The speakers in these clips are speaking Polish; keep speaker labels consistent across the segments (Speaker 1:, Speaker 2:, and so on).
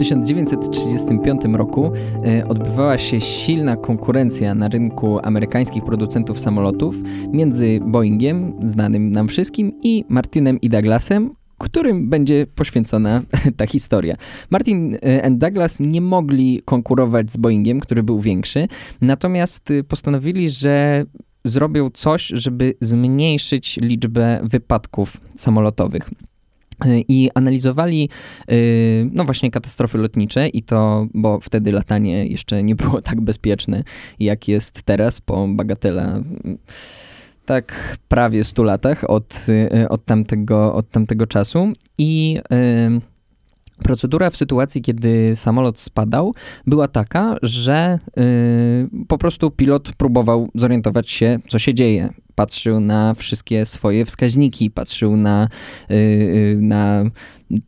Speaker 1: 1935 roku e, odbywała się silna konkurencja na rynku amerykańskich producentów samolotów między Boeingiem, znanym nam wszystkim, i Martinem i Douglasem, którym będzie poświęcona ta historia. Martin e, and Douglas nie mogli konkurować z Boeingiem, który był większy, natomiast e, postanowili, że zrobią coś, żeby zmniejszyć liczbę wypadków samolotowych i analizowali no właśnie katastrofy lotnicze i to, bo wtedy latanie jeszcze nie było tak bezpieczne jak jest teraz po bagatela tak prawie 100 latach od, od, tamtego, od tamtego czasu i Procedura w sytuacji, kiedy samolot spadał, była taka, że po prostu pilot próbował zorientować się, co się dzieje. Patrzył na wszystkie swoje wskaźniki, patrzył na, yy, na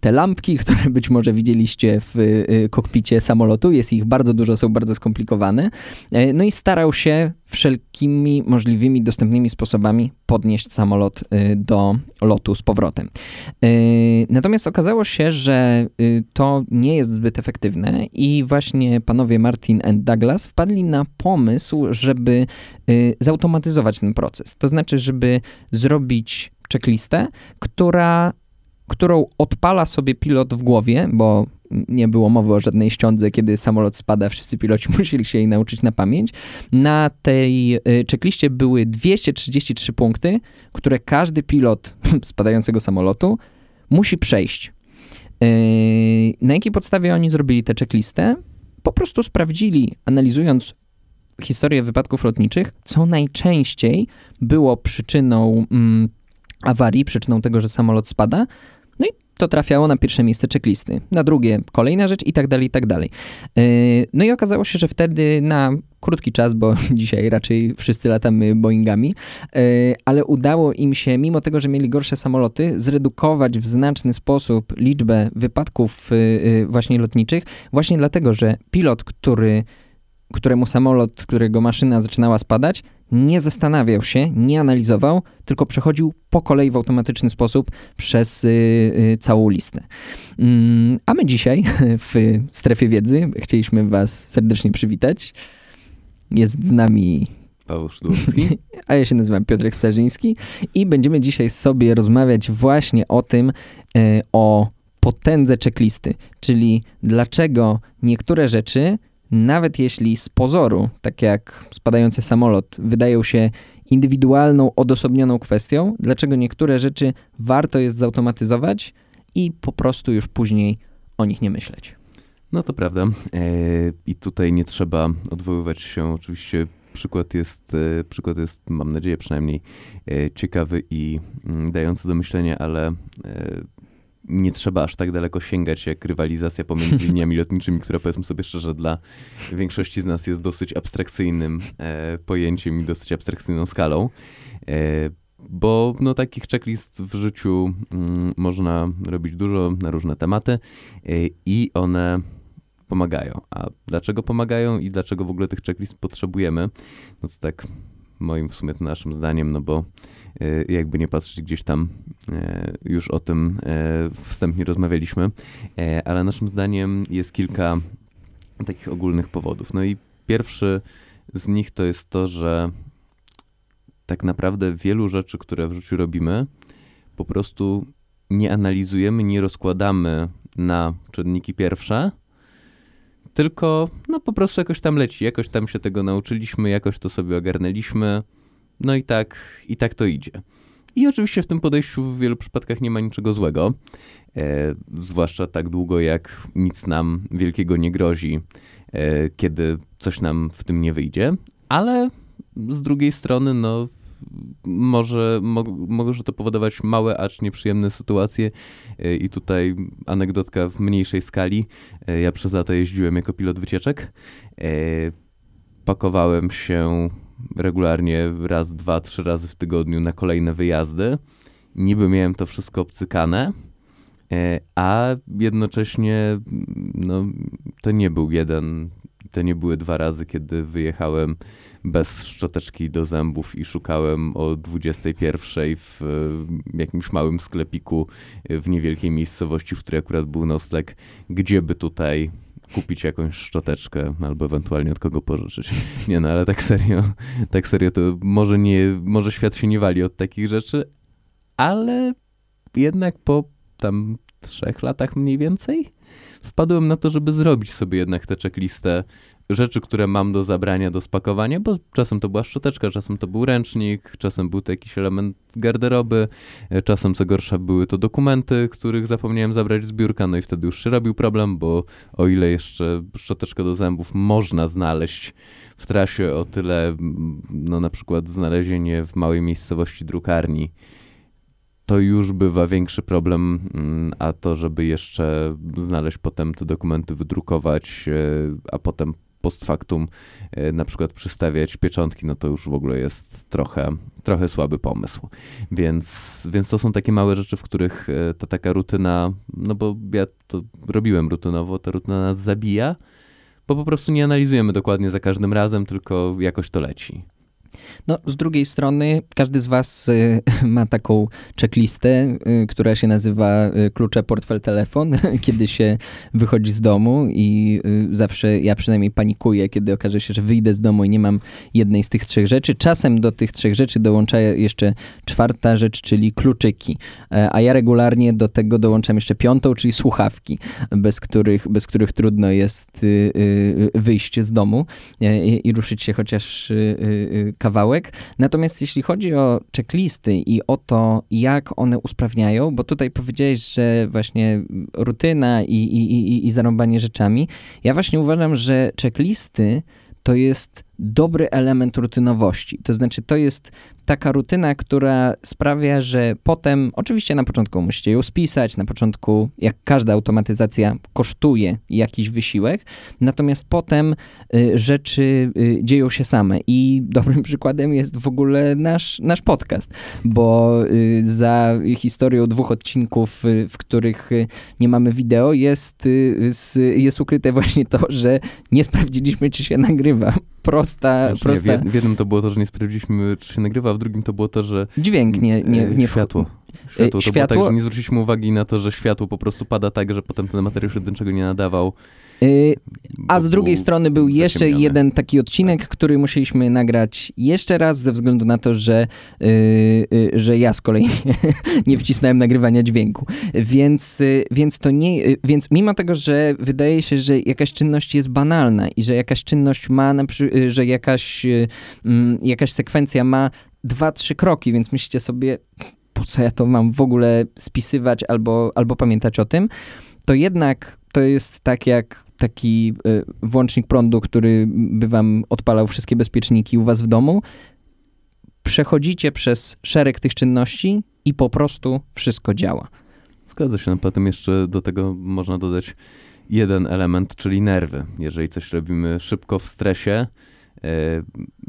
Speaker 1: te lampki, które być może widzieliście w y, kokpicie samolotu, jest ich bardzo dużo, są bardzo skomplikowane. E, no i starał się wszelkimi możliwymi dostępnymi sposobami podnieść samolot y, do lotu z powrotem. E, natomiast okazało się, że y, to nie jest zbyt efektywne i właśnie panowie Martin and Douglas wpadli na pomysł, żeby zautomatyzować ten proces. To znaczy, żeby zrobić checklistę, która którą odpala sobie pilot w głowie, bo nie było mowy o żadnej ściądze, kiedy samolot spada, wszyscy piloci musieli się jej nauczyć na pamięć. Na tej y, checkliście były 233 punkty, które każdy pilot spadającego samolotu musi przejść. Y, na jakiej podstawie oni zrobili tę checklistę? Po prostu sprawdzili, analizując historię wypadków lotniczych, co najczęściej było przyczyną mm, awarii, przyczyną tego, że samolot spada, to trafiało na pierwsze miejsce checklisty, na drugie kolejna rzecz i tak dalej, i tak dalej. Yy, no i okazało się, że wtedy na krótki czas, bo dzisiaj raczej wszyscy latamy Boeingami, yy, ale udało im się, mimo tego, że mieli gorsze samoloty, zredukować w znaczny sposób liczbę wypadków yy, właśnie lotniczych, właśnie dlatego, że pilot, który któremu samolot, którego maszyna zaczynała spadać, nie zastanawiał się, nie analizował, tylko przechodził po kolei w automatyczny sposób przez y, y, całą listę. Mm, a my dzisiaj w strefie wiedzy chcieliśmy Was serdecznie przywitać. Jest z nami
Speaker 2: Paweł Szydłowski.
Speaker 1: A ja się nazywam Piotrek Starzyński i będziemy dzisiaj sobie rozmawiać właśnie o tym, y, o potędze checklisty, czyli dlaczego niektóre rzeczy nawet jeśli z pozoru, tak jak spadający samolot, wydają się indywidualną, odosobnioną kwestią, dlaczego niektóre rzeczy warto jest zautomatyzować i po prostu już później o nich nie myśleć.
Speaker 2: No to prawda. E, I tutaj nie trzeba odwoływać się. Oczywiście przykład jest, e, przykład jest mam nadzieję przynajmniej, e, ciekawy i mm, dający do myślenia, ale nie trzeba aż tak daleko sięgać jak rywalizacja pomiędzy liniami lotniczymi, która powiedzmy sobie szczerze dla większości z nas jest dosyć abstrakcyjnym e, pojęciem i dosyć abstrakcyjną skalą. E, bo no, takich checklist w życiu mm, można robić dużo na różne tematy e, i one pomagają. A dlaczego pomagają i dlaczego w ogóle tych checklist potrzebujemy? No to tak moim w sumie naszym zdaniem, no bo jakby nie patrzeć gdzieś tam e, już o tym e, wstępnie rozmawialiśmy, ale naszym zdaniem jest kilka takich ogólnych powodów. No i pierwszy z nich to jest to, że tak naprawdę wielu rzeczy, które w życiu robimy, po prostu nie analizujemy, nie rozkładamy na czynniki pierwsze, tylko no po prostu jakoś tam leci, jakoś tam się tego nauczyliśmy, jakoś to sobie ogarnęliśmy, no i tak, i tak to idzie. I oczywiście w tym podejściu w wielu przypadkach nie ma niczego złego, e, zwłaszcza tak długo jak nic nam wielkiego nie grozi, e, kiedy coś nam w tym nie wyjdzie, ale z drugiej strony, no, może, mo, może to powodować małe, acz nieprzyjemne sytuacje. E, I tutaj anegdotka w mniejszej skali. E, ja przez lata jeździłem jako pilot wycieczek. E, pakowałem się regularnie raz, dwa, trzy razy w tygodniu na kolejne wyjazdy. Niby miałem to wszystko obcykane, e, a jednocześnie no, to nie był jeden, to nie były dwa razy, kiedy wyjechałem bez szczoteczki do zębów i szukałem o 21 w jakimś małym sklepiku w niewielkiej miejscowości, w której akurat był nocleg, gdzie by tutaj kupić jakąś szczoteczkę albo ewentualnie od kogo pożyczyć. Nie no, ale tak serio, tak serio to może nie, może świat się nie wali od takich rzeczy, ale jednak po tam trzech latach mniej więcej wpadłem na to, żeby zrobić sobie jednak tę checklistę rzeczy, które mam do zabrania, do spakowania, bo czasem to była szczoteczka, czasem to był ręcznik, czasem był to jakiś element garderoby, e, czasem co gorsza były to dokumenty, których zapomniałem zabrać z biurka, no i wtedy już się robił problem, bo o ile jeszcze szczoteczkę do zębów można znaleźć w trasie, o tyle no na przykład znalezienie w małej miejscowości drukarni to już bywa większy problem, mm, a to, żeby jeszcze znaleźć potem te dokumenty, wydrukować, e, a potem post factum e, na przykład przystawiać pieczątki, no to już w ogóle jest trochę, trochę słaby pomysł. Więc, więc to są takie małe rzeczy, w których e, ta taka rutyna, no bo ja to robiłem rutynowo, ta rutyna nas zabija, bo po prostu nie analizujemy dokładnie za każdym razem, tylko jakoś to leci.
Speaker 1: No, z drugiej strony, każdy z Was y, ma taką checklistę, y, która się nazywa y, klucze, portfel, telefon, kiedy się wychodzi z domu i zawsze ja przynajmniej panikuję, kiedy okaże się, że wyjdę z domu i nie mam jednej z tych trzech rzeczy. Czasem do tych trzech rzeczy dołącza jeszcze czwarta rzecz, czyli kluczyki, e, a ja regularnie do tego dołączam jeszcze piątą, czyli słuchawki, bez których, bez których trudno jest wyjść z domu e, i ruszyć się chociaż kawałek. Natomiast jeśli chodzi o checklisty i o to, jak one usprawniają, bo tutaj powiedziałeś, że właśnie rutyna i, i, i, i zarąbanie rzeczami, ja właśnie uważam, że checklisty to jest dobry element rutynowości. To znaczy, to jest taka rutyna, która sprawia, że potem, oczywiście na początku musicie ją spisać, na początku, jak każda automatyzacja, kosztuje jakiś wysiłek, natomiast potem y, rzeczy y, dzieją się same. I dobrym przykładem jest w ogóle nasz, nasz podcast, bo y, za historią dwóch odcinków, w których nie mamy wideo, jest, jest ukryte właśnie to, że nie sprawdziliśmy, czy się nagrywa prosta, znaczy, prosta...
Speaker 2: W jednym to było to, że nie sprawdziliśmy, czy się nagrywa, a w drugim to było to, że...
Speaker 1: Dźwięk nie... nie, nie
Speaker 2: światło. Światło. To światło... było tak, że nie zwróciliśmy uwagi na to, że światło po prostu pada tak, że potem ten materiał się do niczego nie nadawał.
Speaker 1: Y, a z drugiej strony był jeszcze jeden taki odcinek, tak. który musieliśmy nagrać jeszcze raz ze względu na to, że, yy, yy, że ja z kolei nie, wcisnąłem nagrywania dźwięku. Więc, więc to nie, y, więc mimo tego, że wydaje się, że jakaś czynność jest banalna i że jakaś czynność ma, y, że jakaś, y, mm, jakaś sekwencja ma dwa, trzy kroki, więc myślicie sobie, po co ja to mam w ogóle spisywać albo, albo pamiętać o tym, to jednak to jest tak jak taki e, włącznik prądu, który by wam odpalał wszystkie bezpieczniki u was w domu. Przechodzicie przez szereg tych czynności i po prostu wszystko działa.
Speaker 2: Zgadza się. No potem jeszcze do tego można dodać jeden element, czyli nerwy. Jeżeli coś robimy szybko w stresie,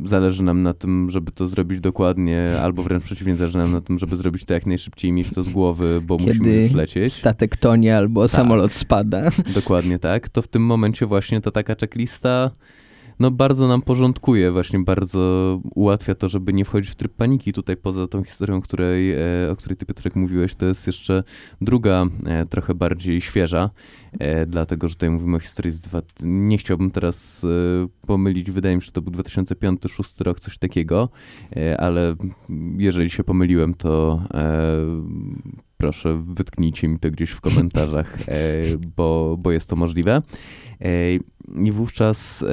Speaker 2: zależy nam na tym, żeby to zrobić dokładnie, albo wręcz przeciwnie, zależy nam na tym, żeby zrobić to jak najszybciej, mieć to z głowy, bo
Speaker 1: Kiedy
Speaker 2: musimy już lecieć.
Speaker 1: statek tonie albo tak, samolot spada.
Speaker 2: Dokładnie tak. To w tym momencie właśnie ta taka checklista no bardzo nam porządkuje, właśnie bardzo ułatwia to, żeby nie wchodzić w tryb paniki. Tutaj poza tą historią, której, e, o której ty Piotrek mówiłeś, to jest jeszcze druga, e, trochę bardziej świeża, e, dlatego, że tutaj mówimy o historii z dwa... Nie chciałbym teraz pomylić, wydaje mi się, że to był 2005-2006 rok, coś takiego, ale jeżeli się pomyliłem, to proszę wytknijcie mi to gdzieś w komentarzach, bo, bo jest to możliwe. I wówczas e,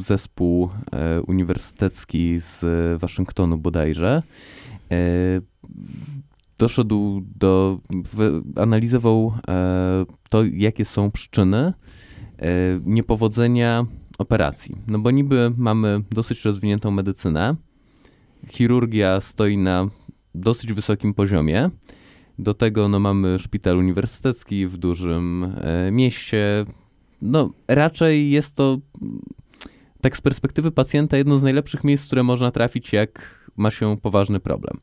Speaker 2: zespół e, uniwersytecki z Waszyngtonu bodajże e, doszedł do, analizował to, jakie są przyczyny niepowodzenia operacji. No bo niby mamy dosyć rozwiniętą medycynę, chirurgia stoi na dosyć wysokim poziomie, do tego no, mamy szpital uniwersytecki w dużym mieście, no raczej jest to tak z perspektywy pacjenta jedno z najlepszych miejsc, w które można trafić, jak ma się poważny problem.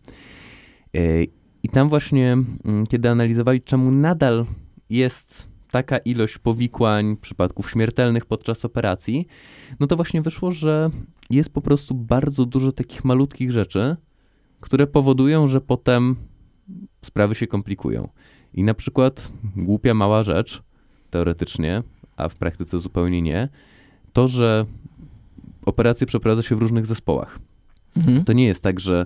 Speaker 2: E, I tam właśnie, mm, kiedy analizowali, czemu nadal jest taka ilość powikłań, przypadków śmiertelnych podczas operacji, no to właśnie wyszło, że jest po prostu bardzo dużo takich malutkich rzeczy, które powodują, że potem sprawy się komplikują. I na przykład głupia mała rzecz, teoretycznie, a w praktyce zupełnie nie, to, że operacje przeprowadza się w różnych zespołach. Mhm. To nie jest tak, że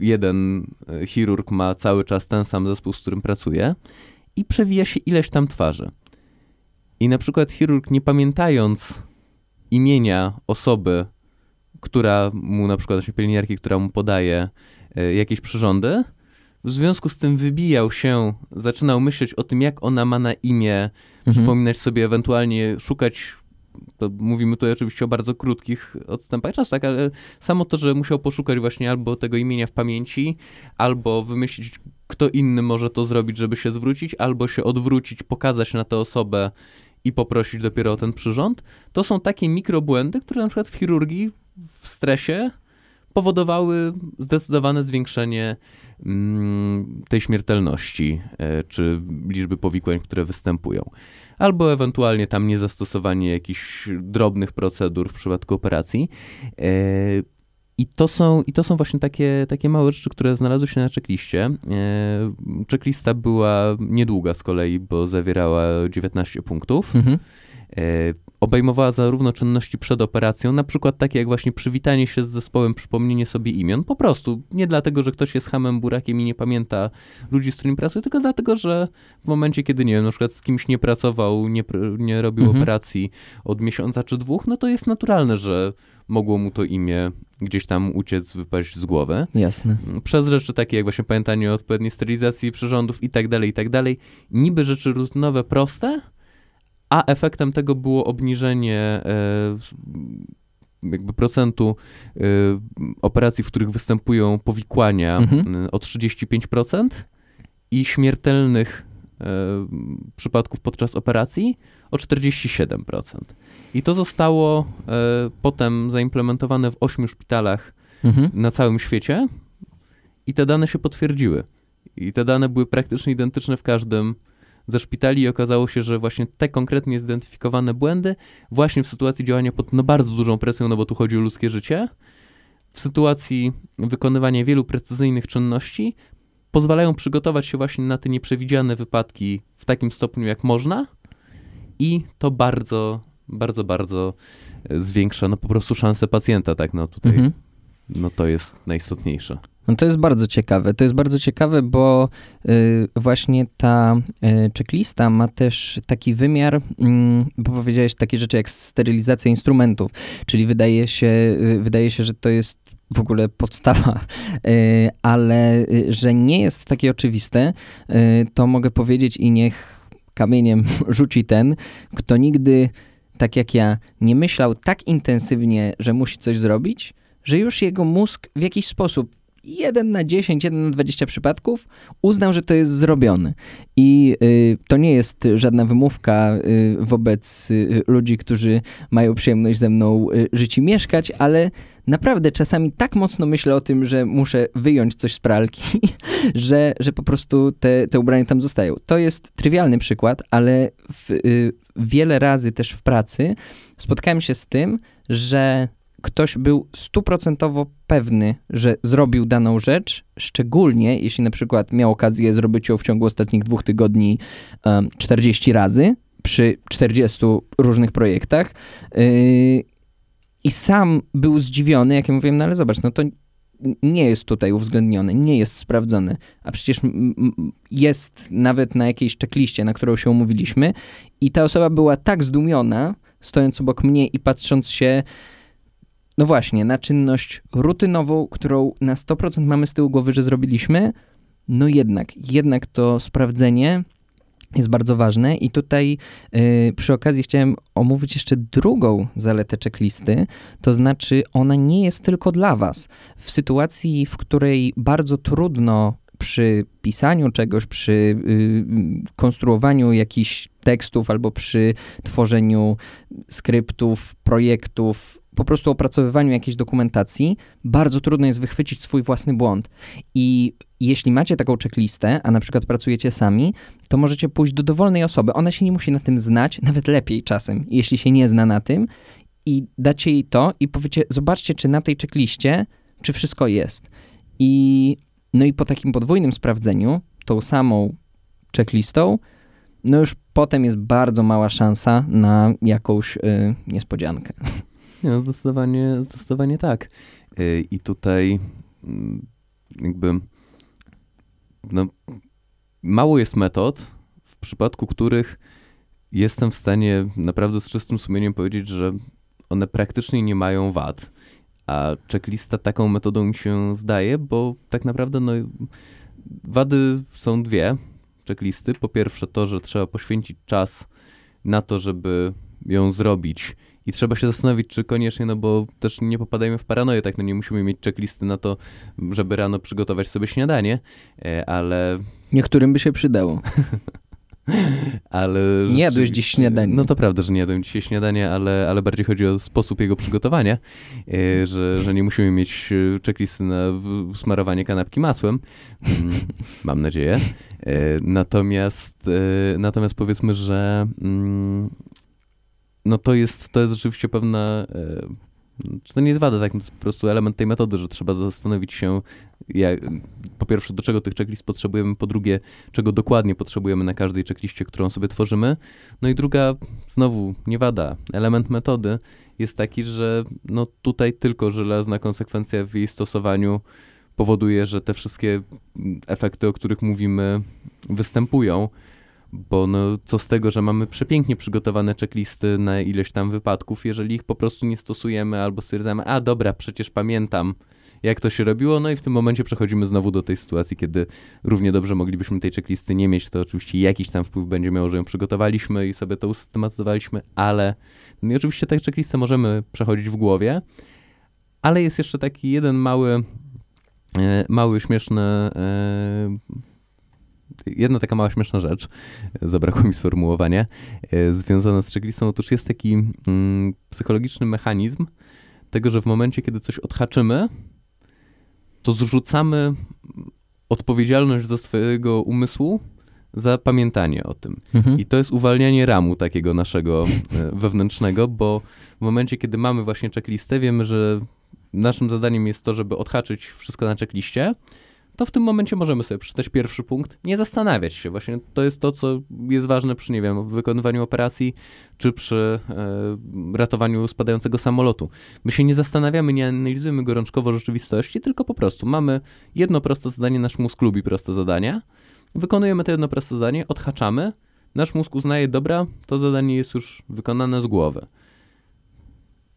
Speaker 2: jeden e, chirurg ma cały czas ten sam zespół, z którym pracuje i przewija się ileś tam twarzy. I na przykład chirurg, nie pamiętając imienia osoby, która mu, na przykład właśnie pielęgniarki, która mu podaje e, jakieś przyrządy, w związku z tym wybijał się, zaczynał myśleć o tym, jak ona ma na imię, mhm. przypominać sobie, ewentualnie szukać to mówimy tutaj oczywiście o bardzo krótkich odstępach czasu, tak, ale samo to, że musiał poszukać właśnie albo tego imienia w pamięci, albo wymyślić, kto inny może to zrobić, żeby się zwrócić, albo się odwrócić, pokazać na tę osobę i poprosić dopiero o ten przyrząd, to są takie mikrobłędy, które na przykład w chirurgii w stresie powodowały zdecydowane zwiększenie tej śmiertelności, e, czy liczby powikłań, które występują albo ewentualnie tam niezastosowanie jakichś drobnych procedur w przypadku operacji. E, I to są, i to są właśnie takie, takie małe rzeczy, które znalazły się na checkliście. E, checklista była niedługa z kolei, bo zawierała 19 punktów. Mhm. Obejmowała zarówno czynności przed operacją, na przykład takie jak właśnie przywitanie się z zespołem, przypomnienie sobie imion, po prostu. Nie dlatego, że ktoś jest hamem, burakiem i nie pamięta ludzi, z którymi pracuje, tylko dlatego, że w momencie, kiedy, nie wiem, na przykład z kimś nie pracował, nie, nie robił mhm. operacji od miesiąca czy dwóch, no to jest naturalne, że mogło mu to imię gdzieś tam uciec, wypaść z głowy.
Speaker 1: Jasne.
Speaker 2: Przez rzeczy takie jak właśnie pamiętanie o odpowiedniej sterylizacji przyrządów i tak dalej, i tak dalej. Niby rzeczy rutynowe, proste, a efektem tego było obniżenie e, jakby procentu e, operacji, w których występują powikłania mhm. E, o 35% i śmiertelnych przypadków podczas operacji o 47%. I to zostało potem zaimplementowane w ośmiu szpitalach mhm. na całym świecie i te dane się potwierdziły. I te dane były praktycznie identyczne w każdym ze szpitali i okazało się, że właśnie te konkretnie zidentyfikowane błędy właśnie w sytuacji działania pod no, bardzo dużą presją, no bo tu chodzi o ludzkie życie, w sytuacji wykonywania wielu precyzyjnych czynności pozwalają przygotować się właśnie na te nieprzewidziane wypadki w takim stopniu jak można i to bardzo, bardzo, bardzo zwiększa no po prostu szanse pacjenta, tak, no tutaj mhm. no to jest najistotniejsze.
Speaker 1: No to jest bardzo ciekawe. To jest bardzo ciekawe, bo y, właśnie ta y, checklista ma też taki wymiar, y, bo powiedziałeś takie rzeczy jak sterylizacja instrumentów, czyli wydaje się, y, wydaje się, że to jest w ogóle podstawa, ale że nie jest takie oczywiste, to mogę powiedzieć i niech kamieniem rzuci ten, kto nigdy, tak jak ja, nie myślał tak intensywnie, że musi coś zrobić, że już jego mózg w jakiś sposób 1 na 10, 1 na 20 przypadków uznał, że to jest zrobione. I y, to nie jest żadna wymówka y, wobec y, ludzi, którzy mają przyjemność ze mną y, żyć i mieszkać, ale naprawdę czasami tak mocno myślę o tym, że muszę wyjąć coś z pralki, że, że po prostu te, te ubrania tam zostają. To jest trywialny przykład, ale w, y, wiele razy też w pracy spotkałem się z tym, że ktoś był stuprocentowo pewny, że zrobił daną rzecz, szczególnie jeśli na przykład miał okazję zrobić ją w ciągu ostatnich dwóch tygodni um, 40 razy przy 40 różnych projektach. Yy, I sam był zdziwiony, jak ja mówiłem, no ale zobacz, no to nie jest tutaj uwzględnione, nie jest sprawdzone, a przecież jest nawet na jakiejś checkliście, na którą się umówiliśmy i ta osoba była tak zdumiona, stojąc obok mnie i patrząc się no właśnie, na czynność rutynową, którą na 100% mamy z tyłu głowy, że zrobiliśmy, no jednak, jednak to sprawdzenie jest bardzo ważne i tutaj yy, przy okazji chciałem omówić jeszcze drugą zaletę checklisty, to znaczy ona nie jest tylko dla was. W sytuacji, w której bardzo trudno przy pisaniu czegoś, przy y, konstruowaniu jakichś tekstów albo przy tworzeniu skryptów, projektów, po prostu opracowywaniu jakiejś dokumentacji bardzo trudno jest wychwycić swój własny błąd. I jeśli macie taką checklistę, a na przykład pracujecie sami, to możecie pójść do dowolnej osoby. Ona się nie musi na tym znać, nawet lepiej czasem, jeśli się nie zna na tym, i dacie jej to i powiecie, zobaczcie, czy na tej checkliście, czy wszystko jest. I no i po takim podwójnym sprawdzeniu, tą samą checklistą, no już potem jest bardzo mała szansa na jakąś y, niespodziankę.
Speaker 2: Nie, no zdecydowanie, zdecydowanie tak. Y, I tutaj mm, jakby no, mało jest metod, w przypadku których jestem w stanie naprawdę z czystym sumieniem powiedzieć, że one praktycznie nie mają wad. A checklista taką metodą mi się zdaje, bo tak naprawdę no, wady są dwie checklisty. Po pierwsze to, że trzeba poświęcić czas na to, żeby ją zrobić i trzeba się zastanowić, czy koniecznie, no bo też nie popadajmy w paranoję, tak, no nie musimy mieć checklisty na to, żeby rano przygotować sobie śniadanie, e, ale...
Speaker 1: Niektórym by się przydało.
Speaker 2: ale...
Speaker 1: Nie jadłeś dziś śniadanie.
Speaker 2: No to prawda, że nie jadłem dzisiaj śniadania, ale, ale bardziej chodzi o sposób jego przygotowania, e, że, że nie musimy mieć e, checklisty na smarowanie kanapki masłem. Mm, mam nadzieję. Natomiast, natomiast powiedzmy, że mm, no to jest, to jest rzeczywiście pewna, e, czy to nie jest wada, tak? No to jest po prostu element tej metody, że trzeba zastanowić się, jak, po pierwsze, do czego tych checklist potrzebujemy, po drugie, czego dokładnie potrzebujemy na każdej checkliście, którą sobie tworzymy. No i druga, znowu, nie wada, element metody jest taki, że no tutaj tylko żelazna konsekwencja w jej stosowaniu powoduje, że te wszystkie efekty, o których mówimy, występują. Bo no, co z tego, że mamy przepięknie przygotowane checklisty na ileś tam wypadków, jeżeli ich po prostu nie stosujemy albo stwierdzamy, a dobra, przecież pamiętam, jak to się robiło, no i w tym momencie przechodzimy znowu do tej sytuacji, kiedy równie dobrze moglibyśmy tej checklisty nie mieć, to oczywiście jakiś tam wpływ będzie miało, że ją przygotowaliśmy i sobie to usystematyzowaliśmy, ale no i oczywiście tę checklistę możemy przechodzić w głowie, ale jest jeszcze taki jeden mały, e, mały śmieszny e, jedna taka mała śmieszna rzecz, zabrakło mi sformułowania, e, związana z checklistą. Otóż jest taki mm, psychologiczny mechanizm tego, że w momencie, kiedy coś odhaczymy, to zrzucamy odpowiedzialność za swojego umysłu za pamiętanie o tym. Mhm. I to jest uwalnianie ramu takiego naszego e, wewnętrznego, bo w momencie, kiedy mamy właśnie checklistę, wiemy, że naszym zadaniem jest to, żeby odhaczyć wszystko na checkliście, to w tym momencie możemy sobie przeczytać pierwszy punkt, nie zastanawiać się. Właśnie to jest to, co jest ważne przy, nie wiem, wykonywaniu operacji, czy przy e, ratowaniu spadającego samolotu. My się nie zastanawiamy, nie analizujemy gorączkowo rzeczywistości, tylko po prostu mamy jedno proste zadanie, nasz mózg lubi proste zadania, wykonujemy to jedno proste zadanie, odhaczamy, nasz mózg uznaje, dobra, to zadanie jest już wykonane z głowy.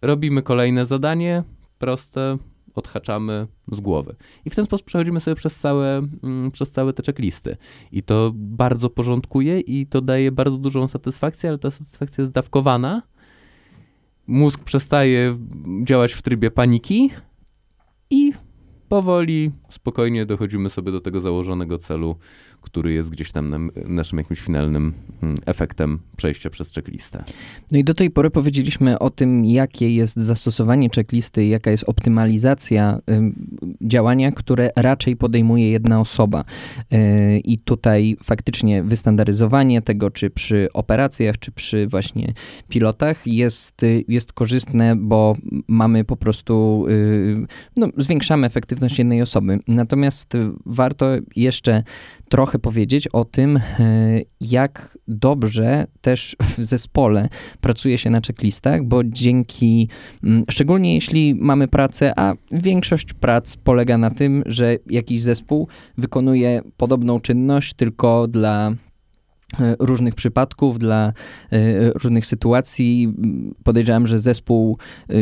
Speaker 2: Robimy kolejne zadanie, proste, odhaczamy z głowy. I w ten sposób przechodzimy sobie przez całe, mm, przez całe te checklisty. I to bardzo porządkuje i to daje bardzo dużą satysfakcję, ale ta satysfakcja jest dawkowana. Mózg przestaje działać w trybie paniki i powoli, spokojnie dochodzimy sobie do tego założonego celu, który jest gdzieś tam naszym jakimś finalnym mm, efektem przejścia przez checklistę.
Speaker 1: No i do tej pory powiedzieliśmy o tym, jakie jest zastosowanie checklisty, jaka jest optymalizacja działania, które raczej podejmuje jedna osoba. Y, I tutaj faktycznie wystandaryzowanie tego, czy przy operacjach, czy przy właśnie pilotach jest, jest korzystne, bo mamy po prostu, y, no, zwiększamy efektywność jednej osoby. Natomiast warto jeszcze trochę powiedzieć o tym, e, jak dobrze też w zespole pracuje się na checklistach, bo dzięki, mm, szczególnie jeśli mamy pracę, a większość prac polega na tym, że jakiś zespół wykonuje podobną czynność tylko dla różnych przypadków, dla e, różnych sytuacji. Podejrzewam, że zespół e,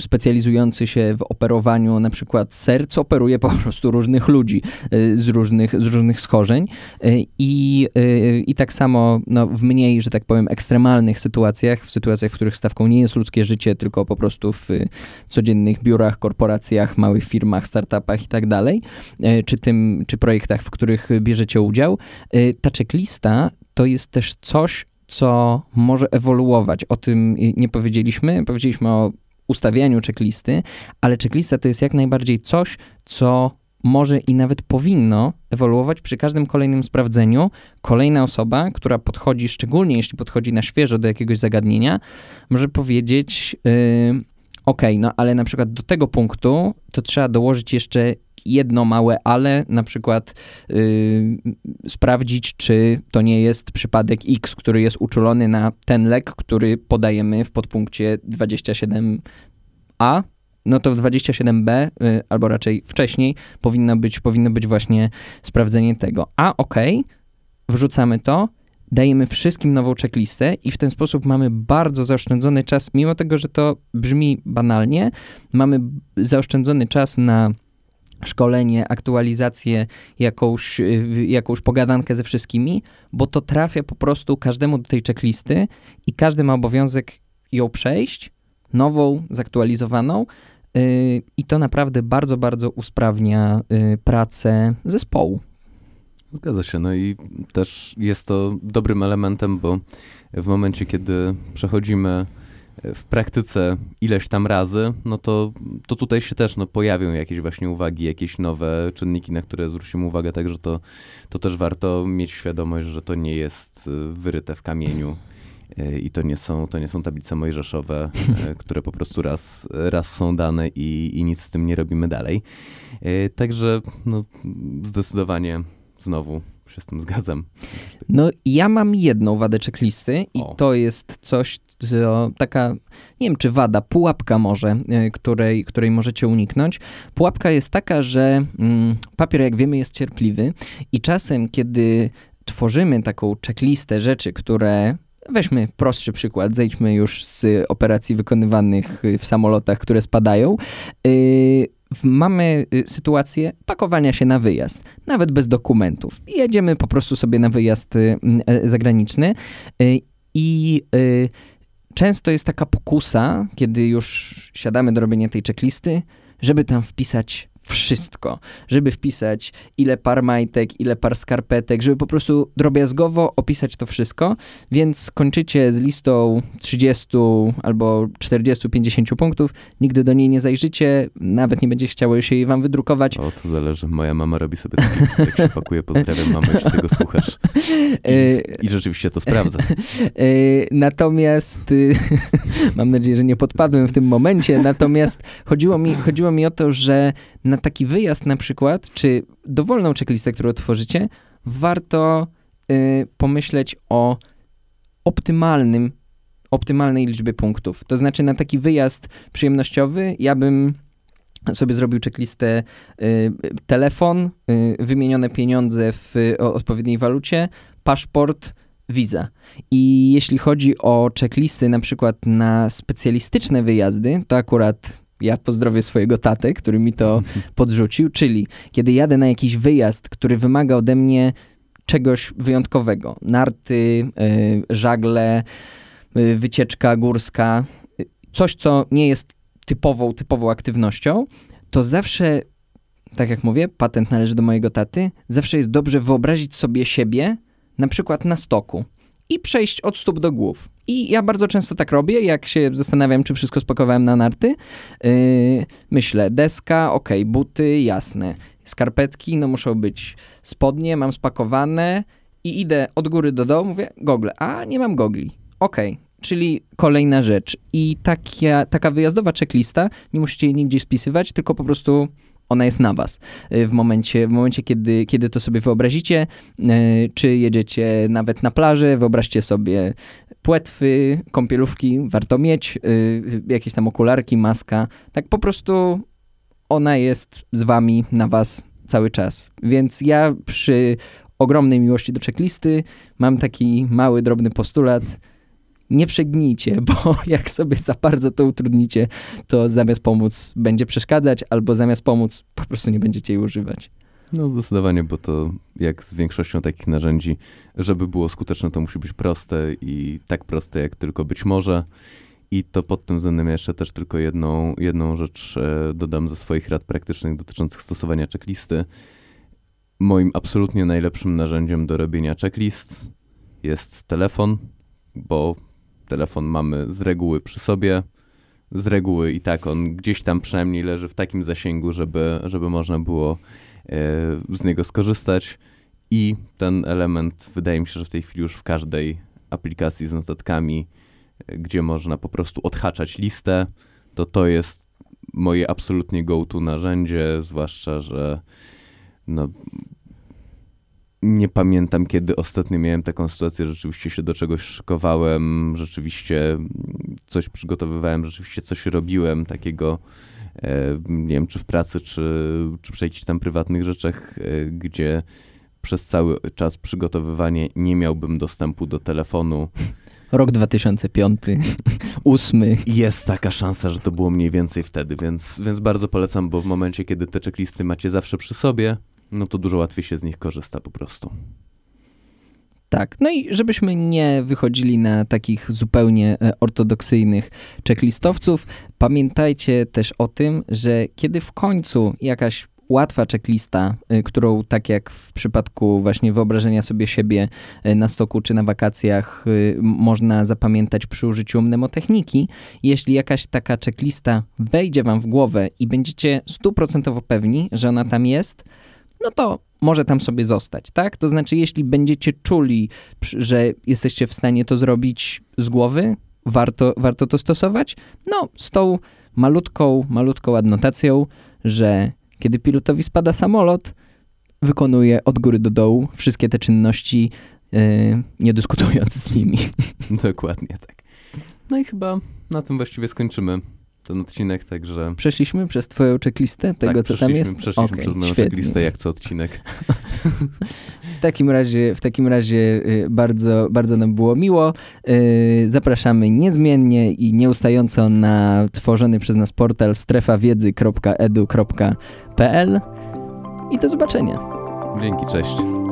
Speaker 1: specjalizujący się w operowaniu na przykład serc operuje po prostu różnych ludzi z różnych, z różnych schorzeń i, i tak samo no, w mniej, że tak powiem, ekstremalnych sytuacjach, w sytuacjach, w których stawką nie jest ludzkie życie, tylko po prostu w codziennych biurach, korporacjach, małych firmach, startupach i tak dalej, czy tym, czy projektach, w których bierzecie udział, ta checklista to jest też coś, co może ewoluować. O tym nie powiedzieliśmy. Powiedzieliśmy o ustawianiu checklisty, ale checklista to jest jak najbardziej coś, co może i nawet powinno ewoluować przy każdym kolejnym sprawdzeniu. Kolejna osoba, która podchodzi, szczególnie jeśli podchodzi na świeżo do jakiegoś zagadnienia, może powiedzieć: yy, OK, no ale na przykład do tego punktu to trzeba dołożyć jeszcze jedno małe ale, na przykład yy, sprawdzić, czy to nie jest przypadek X, który jest uczulony na ten lek, który podajemy w podpunkcie 27a, no to w 27b, y, albo raczej wcześniej, powinno być, powinno być właśnie sprawdzenie tego. A ok, wrzucamy to, dajemy wszystkim nową checklistę i w ten sposób mamy bardzo zaoszczędzony czas, mimo tego, że to brzmi banalnie, mamy zaoszczędzony czas na szkolenie, aktualizację, jakąś, y, jakąś pogadankę ze wszystkimi, bo to trafia po prostu każdemu do tej checklisty i każdy ma obowiązek ją przejść, nową, zaktualizowaną, y, i to naprawdę bardzo, bardzo usprawnia y, pracę zespołu.
Speaker 2: Zgadza się. No i też jest to dobrym elementem, bo w momencie, kiedy przechodzimy w praktyce ileś tam razy, no to, to tutaj się też no, pojawią jakieś właśnie uwagi, jakieś nowe czynniki, na które zwrócimy uwagę, także to, to też warto mieć świadomość, że to nie jest y, wyryte w kamieniu y, i to nie są, to nie są tablice mojżeszowe, y, które po prostu raz, raz są dane i, i nic z tym nie robimy dalej. Także no, zdecydowanie znowu się z tym zgadzam.
Speaker 1: No ja mam jedną wadę checklisty i o. to jest coś, co taka, nie wiem czy wada, pułapka może, e, której, której możecie uniknąć. Pułapka jest taka, że mm, papier jak wiemy jest cierpliwy i czasem kiedy tworzymy taką checklistę rzeczy, które Weźmy prostszy przykład, zejdźmy już z operacji wykonywanych w samolotach, które spadają. Yy, mamy y, sytuację pakowania się na wyjazd, nawet bez dokumentów. Jedziemy po prostu sobie na wyjazd y, e, zagraniczny y, i często jest taka pokusa, kiedy już siadamy do robienia tej checklisty, żeby tam wpisać wszystko, żeby wpisać ile par majtek, ile par skarpetek, żeby po prostu drobiazgowo opisać to wszystko, więc kończycie z listą 30 albo 40, 50 punktów, nigdy do niej nie zajrzycie, nawet nie będzie chciało się jej wam wydrukować.
Speaker 2: O, to zależy. Moja mama robi sobie taki list, jak się pakuje, pozdrawiam mamę, jeśli tego słuchasz. I, e, I, rzeczywiście to sprawdza. E,
Speaker 1: natomiast mam nadzieję, że nie podpadłem w tym momencie, natomiast chodziło mi, chodziło mi o to, że na taki wyjazd na przykład, czy dowolną checklistę, którą tworzycie, warto y, pomyśleć o optymalnym, optymalnej liczbie punktów. To znaczy na taki wyjazd przyjemnościowy ja bym sobie zrobił checklistę y, telefon, y, wymienione pieniądze w o, odpowiedniej walucie, paszport, wiza. I jeśli chodzi o checklisty na przykład na specjalistyczne wyjazdy, to akurat ja pozdrowię swojego tatę, który mi to podrzucił, czyli kiedy jadę na jakiś wyjazd, który wymaga ode mnie czegoś wyjątkowego, narty, y, żagle, y, wycieczka górska, y, coś, co nie jest typową, typową aktywnością, to zawsze, tak jak mówię, patent należy do mojego taty, zawsze jest dobrze wyobrazić sobie siebie na przykład na stoku i przejść od stóp do głów. I ja bardzo często tak robię, jak się zastanawiam, czy wszystko spakowałem na narty. Yy, myślę, deska, ok, buty, jasne. Skarpetki, no muszą być spodnie, mam spakowane i idę od góry do dołu, mówię, gogle, a nie mam gogli. Ok, czyli kolejna rzecz. I taka, taka wyjazdowa checklista, nie musicie jej nigdzie spisywać, tylko po prostu ona jest na was. Y, w momencie, w momencie kiedy, kiedy to sobie wyobrazicie, y, czy jedziecie nawet na plażę, wyobraźcie sobie płetwy, kąpielówki, warto mieć, y, jakieś tam okularki, maska. Tak po prostu ona jest z wami, na was cały czas. Więc ja przy ogromnej miłości do checklisty mam taki mały, drobny postulat, nie przegnijcie, bo jak sobie za bardzo to utrudnicie, to zamiast pomóc będzie przeszkadzać, albo zamiast pomóc po prostu nie będziecie jej używać.
Speaker 2: No zdecydowanie, bo to jak z większością takich narzędzi, żeby było skuteczne, to musi być proste i tak proste, jak tylko być może. I to pod tym względem jeszcze też tylko jedną, jedną rzecz e, dodam ze swoich rad praktycznych dotyczących stosowania checklisty. Moim absolutnie najlepszym narzędziem do robienia checklist jest telefon, bo telefon mamy z reguły przy sobie. z reguły i tak on gdzieś tam przynajmniej leży w takim zasięgu, żeby, żeby można było z niego skorzystać. I ten element wydaje mi się, że w tej chwili już w każdej aplikacji z notatkami, gdzie można po prostu odhaczać listę, to to jest moje absolutnie go-to narzędzie, zwłaszcza, że no, nie pamiętam, kiedy ostatnio miałem taką sytuację, rzeczywiście się do czegoś szykowałem, rzeczywiście coś przygotowywałem, rzeczywiście coś robiłem takiego, nie wiem, czy w pracy, czy, czy przy jakichś tam prywatnych rzeczach, e, gdzie przez cały czas przygotowywania nie miałbym dostępu do telefonu.
Speaker 1: Rok 2005, 2008.
Speaker 2: Jest taka szansa, że to było mniej więcej wtedy, więc, więc bardzo polecam, bo w momencie, kiedy te checklisty macie zawsze przy sobie, no to dużo łatwiej się z nich korzysta po prostu.
Speaker 1: Tak, no i żebyśmy nie wychodzili na takich zupełnie e, ortodoksyjnych checklistowców, pamiętajcie też o tym, że kiedy w końcu jakaś łatwa checklista, y, którą tak jak w przypadku właśnie wyobrażenia sobie siebie y, na stoku czy na wakacjach można zapamiętać przy użyciu mnemotechniki. Jeśli jakaś taka checklista wejdzie wam w głowę i będziecie stuprocentowo pewni, że ona tam jest, no to może tam sobie zostać, tak? To znaczy, jeśli będziecie czuli, że jesteście w stanie to zrobić z głowy, warto, warto to stosować, no z tą malutką, malutką adnotacją, że kiedy pilotowi spada samolot, wykonuje od góry do dołu wszystkie te czynności, yy, nie dyskutując z nimi.
Speaker 2: Dokładnie tak. No i chyba na tym właściwie skończymy ten odcinek, także...
Speaker 1: Przeszliśmy przez twoją checklistę tego, tak, co tam jest?
Speaker 2: Przeszliśmy okay, przez moją świetnie. checklistę, jak co odcinek.
Speaker 1: w takim razie, w takim razie y, bardzo, bardzo nam było miło. Y, zapraszamy niezmiennie i nieustająco na tworzony przez nas portal strefawiedzy.edu.pl i do zobaczenia.
Speaker 2: Dzięki, cześć.